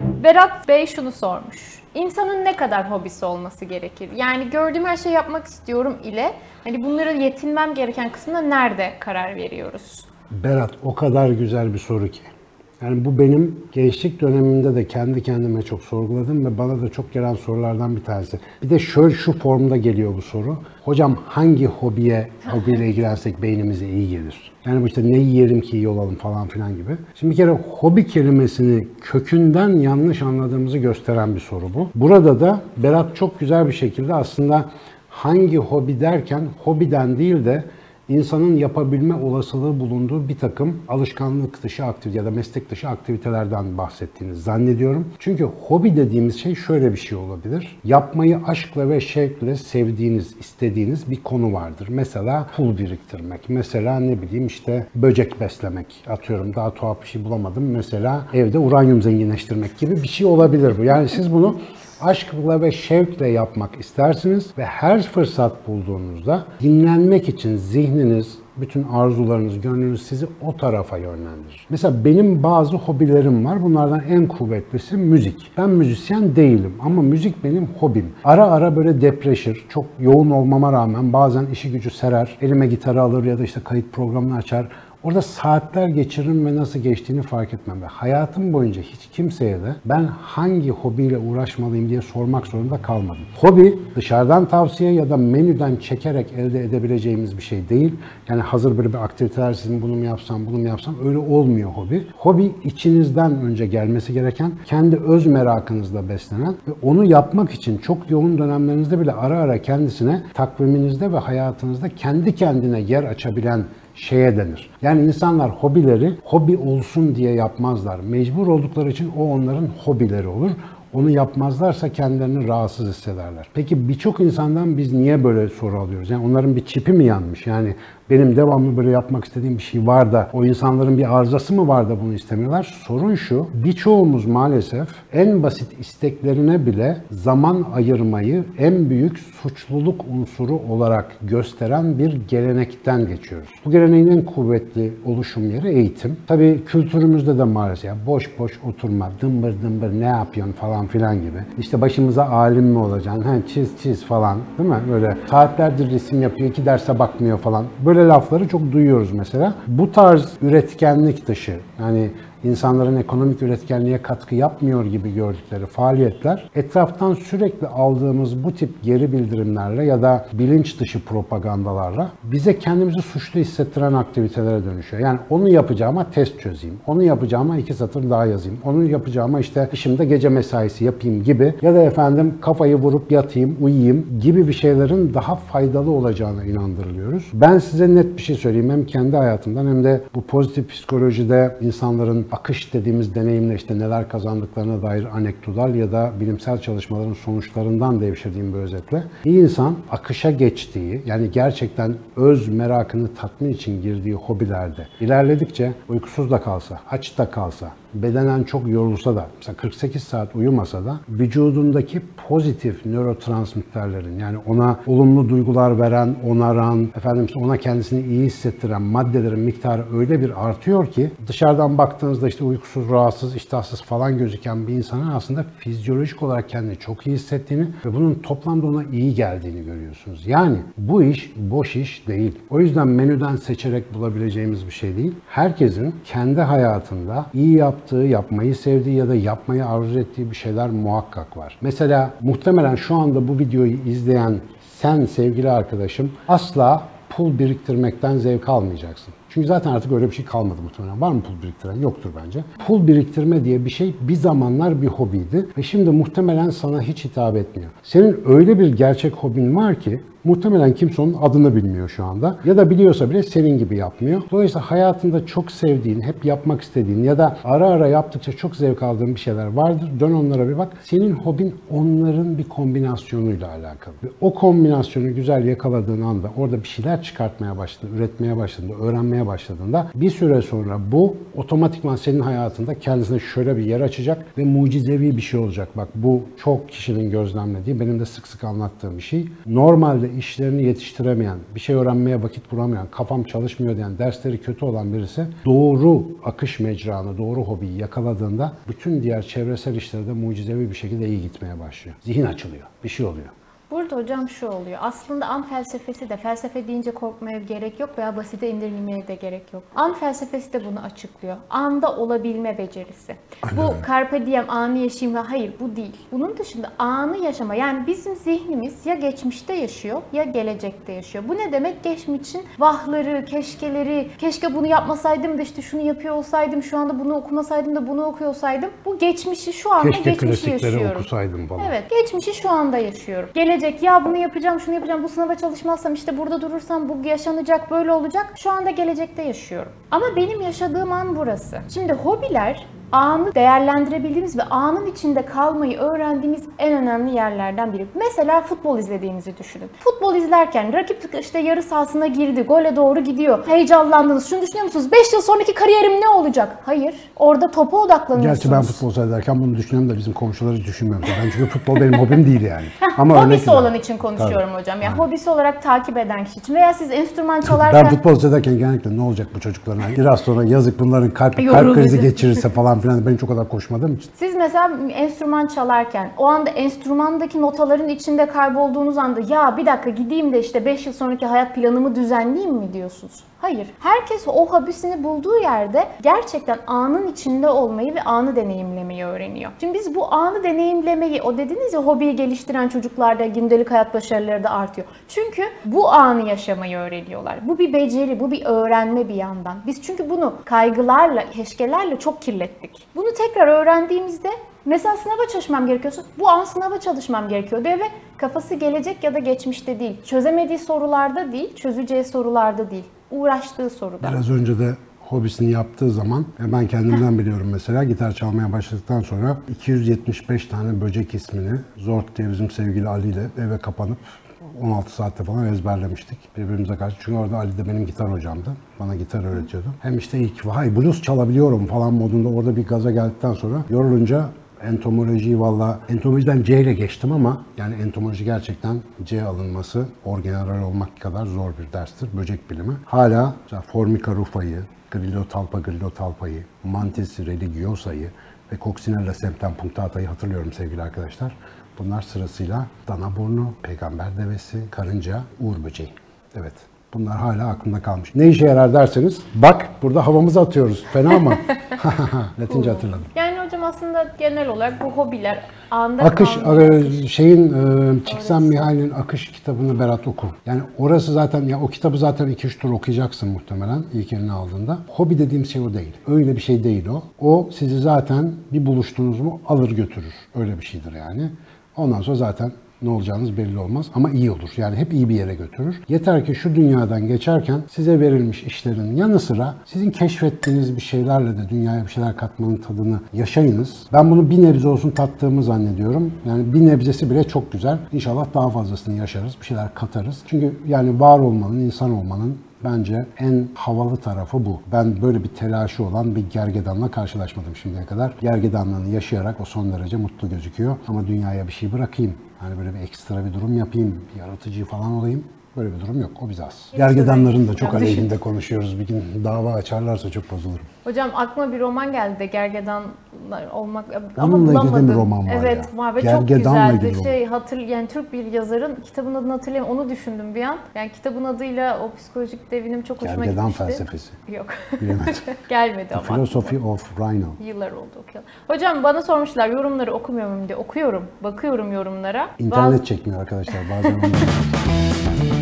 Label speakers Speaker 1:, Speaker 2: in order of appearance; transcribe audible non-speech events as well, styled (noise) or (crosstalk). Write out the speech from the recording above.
Speaker 1: Berat Bey şunu sormuş. İnsanın ne kadar hobisi olması gerekir? Yani gördüğüm her şeyi yapmak istiyorum ile hani bunlara yetinmem gereken kısmında nerede karar veriyoruz?
Speaker 2: Berat o kadar güzel bir soru ki. Yani bu benim gençlik dönemimde de kendi kendime çok sorguladım ve bana da çok gelen sorulardan bir tanesi. Bir de şöyle şu formda geliyor bu soru. Hocam hangi hobiye, hobiyle ilgilensek beynimize iyi gelir? Yani bu işte ne yiyelim ki iyi olalım falan filan gibi. Şimdi bir kere hobi kelimesini kökünden yanlış anladığımızı gösteren bir soru bu. Burada da Berat çok güzel bir şekilde aslında hangi hobi derken hobiden değil de insanın yapabilme olasılığı bulunduğu bir takım alışkanlık dışı aktivite ya da meslek dışı aktivitelerden bahsettiğini zannediyorum. Çünkü hobi dediğimiz şey şöyle bir şey olabilir. Yapmayı aşkla ve şevkle sevdiğiniz, istediğiniz bir konu vardır. Mesela pul biriktirmek, mesela ne bileyim işte böcek beslemek. Atıyorum daha tuhaf bir şey bulamadım. Mesela evde uranyum zenginleştirmek gibi bir şey olabilir bu. Yani siz bunu aşkla ve şevkle yapmak istersiniz ve her fırsat bulduğunuzda dinlenmek için zihniniz, bütün arzularınız, gönlünüz sizi o tarafa yönlendirir. Mesela benim bazı hobilerim var. Bunlardan en kuvvetlisi müzik. Ben müzisyen değilim ama müzik benim hobim. Ara ara böyle depreşir. Çok yoğun olmama rağmen bazen işi gücü serer. Elime gitarı alır ya da işte kayıt programını açar. Orada saatler geçiririm ve nasıl geçtiğini fark etmem. Ve hayatım boyunca hiç kimseye de ben hangi hobiyle uğraşmalıyım diye sormak zorunda kalmadım. Hobi dışarıdan tavsiye ya da menüden çekerek elde edebileceğimiz bir şey değil. Yani hazır böyle bir aktiviteler sizin bunu mu yapsam bunu mu yapsam öyle olmuyor hobi. Hobi içinizden önce gelmesi gereken kendi öz merakınızla beslenen ve onu yapmak için çok yoğun dönemlerinizde bile ara ara kendisine takviminizde ve hayatınızda kendi kendine yer açabilen şeye denir. Yani insanlar hobileri hobi olsun diye yapmazlar. Mecbur oldukları için o onların hobileri olur. Onu yapmazlarsa kendilerini rahatsız hissederler. Peki birçok insandan biz niye böyle soru alıyoruz? Yani onların bir çipi mi yanmış? Yani benim devamlı böyle yapmak istediğim bir şey var da o insanların bir arızası mı var da bunu istemiyorlar? Sorun şu, birçoğumuz maalesef en basit isteklerine bile zaman ayırmayı en büyük suçluluk unsuru olarak gösteren bir gelenekten geçiyoruz. Bu geleneğin en kuvvetli oluşum yeri eğitim. Tabii kültürümüzde de maalesef boş boş oturma, dımbır dımbır ne yapıyorsun falan filan gibi. İşte başımıza alim mi olacaksın, he, çiz çiz falan değil mi? Böyle saatlerdir resim yapıyor, iki derse bakmıyor falan. Böyle Böyle lafları çok duyuyoruz mesela. Bu tarz üretkenlik dışı yani insanların ekonomik üretkenliğe katkı yapmıyor gibi gördükleri faaliyetler etraftan sürekli aldığımız bu tip geri bildirimlerle ya da bilinç dışı propagandalarla bize kendimizi suçlu hissettiren aktivitelere dönüşüyor. Yani onu yapacağıma test çözeyim, onu yapacağıma iki satır daha yazayım, onu yapacağıma işte işimde gece mesaisi yapayım gibi ya da efendim kafayı vurup yatayım, uyuyayım gibi bir şeylerin daha faydalı olacağına inandırılıyoruz. Ben size net bir şey söyleyeyim hem kendi hayatımdan hem de bu pozitif psikolojide insanların akış dediğimiz deneyimle işte neler kazandıklarına dair anekdotal ya da bilimsel çalışmaların sonuçlarından devşirdiğim bir özetle. Bir insan akışa geçtiği yani gerçekten öz merakını tatmin için girdiği hobilerde ilerledikçe uykusuz da kalsa, aç da kalsa, bedenen çok yorulsa da, mesela 48 saat uyumasa da vücudundaki pozitif nörotransmitterlerin yani ona olumlu duygular veren, onaran, efendim işte ona kendisini iyi hissettiren maddelerin miktarı öyle bir artıyor ki dışarıdan baktığınızda işte uykusuz, rahatsız, iştahsız falan gözüken bir insanın aslında fizyolojik olarak kendini çok iyi hissettiğini ve bunun toplamda ona iyi geldiğini görüyorsunuz. Yani bu iş boş iş değil. O yüzden menüden seçerek bulabileceğimiz bir şey değil. Herkesin kendi hayatında iyi yaptığı, yapmayı sevdiği ya da yapmayı arzu ettiği bir şeyler muhakkak var. Mesela muhtemelen şu anda bu videoyu izleyen sen sevgili arkadaşım asla pul biriktirmekten zevk almayacaksın. Çünkü zaten artık öyle bir şey kalmadı muhtemelen. Var mı pul biriktiren? Yoktur bence. Pul biriktirme diye bir şey bir zamanlar bir hobiydi ve şimdi muhtemelen sana hiç hitap etmiyor. Senin öyle bir gerçek hobin var ki Muhtemelen kimse onun adını bilmiyor şu anda. Ya da biliyorsa bile senin gibi yapmıyor. Dolayısıyla hayatında çok sevdiğin, hep yapmak istediğin ya da ara ara yaptıkça çok zevk aldığın bir şeyler vardır. Dön onlara bir bak. Senin hobin onların bir kombinasyonuyla alakalı. Ve o kombinasyonu güzel yakaladığın anda orada bir şeyler çıkartmaya başladın, üretmeye başladın, öğrenmeye yapmaya başladığında bir süre sonra bu otomatikman senin hayatında kendisine şöyle bir yer açacak ve mucizevi bir şey olacak. Bak bu çok kişinin gözlemlediği, benim de sık sık anlattığım bir şey. Normalde işlerini yetiştiremeyen, bir şey öğrenmeye vakit bulamayan, kafam çalışmıyor diyen, dersleri kötü olan birisi doğru akış mecranı, doğru hobiyi yakaladığında bütün diğer çevresel işlerde mucizevi bir şekilde iyi gitmeye başlıyor. Zihin açılıyor, bir şey oluyor.
Speaker 1: Burada hocam şu oluyor. Aslında an felsefesi de felsefe deyince korkmaya gerek yok veya basite indirmeye de gerek yok. An felsefesi de bunu açıklıyor. Anda olabilme becerisi. Bu carpe diem anı yaşayayım ve hayır bu değil. Bunun dışında anı yaşama yani bizim zihnimiz ya geçmişte yaşıyor ya gelecekte yaşıyor. Bu ne demek? Geçmişin vahları, keşkeleri, keşke bunu yapmasaydım da işte şunu yapıyor olsaydım, şu anda bunu okumasaydım da bunu okuyor olsaydım. Bu geçmişi şu anda
Speaker 2: Keşke
Speaker 1: geçmişi
Speaker 2: klasikleri
Speaker 1: yaşıyorum.
Speaker 2: okusaydım falan.
Speaker 1: Evet, geçmişi şu anda yaşıyorum. Gelecek ya bunu yapacağım, şunu yapacağım, bu sınava çalışmazsam işte burada durursam bu yaşanacak, böyle olacak. Şu anda gelecekte yaşıyorum. Ama benim yaşadığım an burası. Şimdi hobiler anı değerlendirebildiğimiz ve anın içinde kalmayı öğrendiğimiz en önemli yerlerden biri. Mesela futbol izlediğinizi düşünün. Futbol izlerken rakip işte yarı sahasına girdi, gole doğru gidiyor. Heyecanlandınız. Şunu düşünüyor musunuz? 5 yıl sonraki kariyerim ne olacak? Hayır. Orada topa odaklanıyorsunuz.
Speaker 2: Gerçi ben futbol seyrederken bunu düşünüyorum da bizim komşuları düşünmüyorum. Ben çünkü futbol benim hobim değil yani. Ama
Speaker 1: hobisi olan için konuşuyorum hocam. Yani hobisi olarak takip eden kişi için veya siz enstrüman çalarken
Speaker 2: Ben futbol seyrederken genellikle ne olacak bu çocukların? Biraz sonra yazık bunların kalp, kalp krizi geçirirse falan filan ben çok kadar koşmadığım için.
Speaker 1: siz mesela enstrüman çalarken o anda enstrümandaki notaların içinde kaybolduğunuz anda ya bir dakika gideyim de işte 5 yıl sonraki hayat planımı düzenleyeyim mi diyorsunuz? Hayır. Herkes o hobisini bulduğu yerde gerçekten anın içinde olmayı ve anı deneyimlemeyi öğreniyor. Şimdi biz bu anı deneyimlemeyi, o dediniz ya hobiyi geliştiren çocuklarda gündelik hayat başarıları da artıyor. Çünkü bu anı yaşamayı öğreniyorlar. Bu bir beceri, bu bir öğrenme bir yandan. Biz çünkü bunu kaygılarla, keşkelerle çok kirlettik. Bunu tekrar öğrendiğimizde Mesela sınava çalışmam gerekiyorsa bu an sınava çalışmam gerekiyor diyor ve kafası gelecek ya da geçmişte değil. Çözemediği sorularda değil, çözeceği sorularda değil. Uğraştığı soruda.
Speaker 2: Biraz önce de hobisini yaptığı zaman ben kendimden biliyorum mesela gitar çalmaya başladıktan sonra 275 tane böcek ismini Zort diye bizim sevgili Ali ile eve kapanıp 16 saatte falan ezberlemiştik birbirimize karşı. Çünkü orada Ali de benim gitar hocamdı. Bana gitar öğretiyordu. Hem işte ilk vay blues çalabiliyorum falan modunda orada bir gaza geldikten sonra yorulunca entomolojiyi valla entomolojiden C ile geçtim ama yani entomoloji gerçekten C alınması orgeneral olmak kadar zor bir derstir. Böcek bilimi. Hala Formica rufa'yı, Grillotalpa grillotalpa'yı, Mantis religiosa'yı ve Coccinella septem punctata'yı hatırlıyorum sevgili arkadaşlar. Bunlar sırasıyla dana burnu, peygamber devesi, karınca, uğur böceği. Evet. Bunlar hala aklımda kalmış. Ne işe yarar derseniz, bak burada havamızı atıyoruz. Fena mı? (laughs) Latince hatırladım.
Speaker 1: Hocam aslında genel olarak bu hobiler anda
Speaker 2: Akış, e, şeyin e, Csikszentmihalyi'nin Akış kitabını Berat oku. Yani orası zaten, ya o kitabı zaten 2-3 tur okuyacaksın muhtemelen ilk eline aldığında. Hobi dediğim şey o değil. Öyle bir şey değil o. O sizi zaten bir buluştunuz mu alır götürür. Öyle bir şeydir yani. Ondan sonra zaten ne olacağınız belli olmaz ama iyi olur. Yani hep iyi bir yere götürür. Yeter ki şu dünyadan geçerken size verilmiş işlerin yanı sıra sizin keşfettiğiniz bir şeylerle de dünyaya bir şeyler katmanın tadını yaşayınız. Ben bunu bir nebze olsun tattığımı zannediyorum. Yani bir nebzesi bile çok güzel. İnşallah daha fazlasını yaşarız, bir şeyler katarız. Çünkü yani var olmanın, insan olmanın Bence en havalı tarafı bu. Ben böyle bir telaşı olan bir gergedanla karşılaşmadım şimdiye kadar. Gergedanlığını yaşayarak o son derece mutlu gözüküyor. Ama dünyaya bir şey bırakayım. Hani böyle bir ekstra bir durum yapayım, bir yaratıcı falan olayım. Böyle bir durum yok. O bize az. Gergedanların da çok aleyhinde konuşuyoruz. Bir gün dava açarlarsa çok bozulurum.
Speaker 1: Hocam aklıma bir roman geldi de gergedanlar olmak ama
Speaker 2: Onunla ilgili
Speaker 1: bulamadım.
Speaker 2: mi roman var
Speaker 1: evet,
Speaker 2: ya?
Speaker 1: var ve
Speaker 2: Gergedanla
Speaker 1: çok
Speaker 2: ilgili
Speaker 1: güzeldi.
Speaker 2: roman.
Speaker 1: Şey hatır yani Türk bir yazarın kitabın adını hatırlayayım onu düşündüm bir an. Yani kitabın adıyla o psikolojik devinim çok hoşuma
Speaker 2: Gergedan
Speaker 1: gitmişti.
Speaker 2: felsefesi.
Speaker 1: Yok.
Speaker 2: Bilemedim. (laughs)
Speaker 1: Gelmedi ama.
Speaker 2: Philosophy of Rhino.
Speaker 1: Yıllar oldu okuyalım. Hocam bana sormuşlar yorumları okumuyor muyum diye. Okuyorum. Bakıyorum yorumlara.
Speaker 2: İnternet
Speaker 1: Bazı-
Speaker 2: çekmiyor arkadaşlar bazen. ondan. (laughs)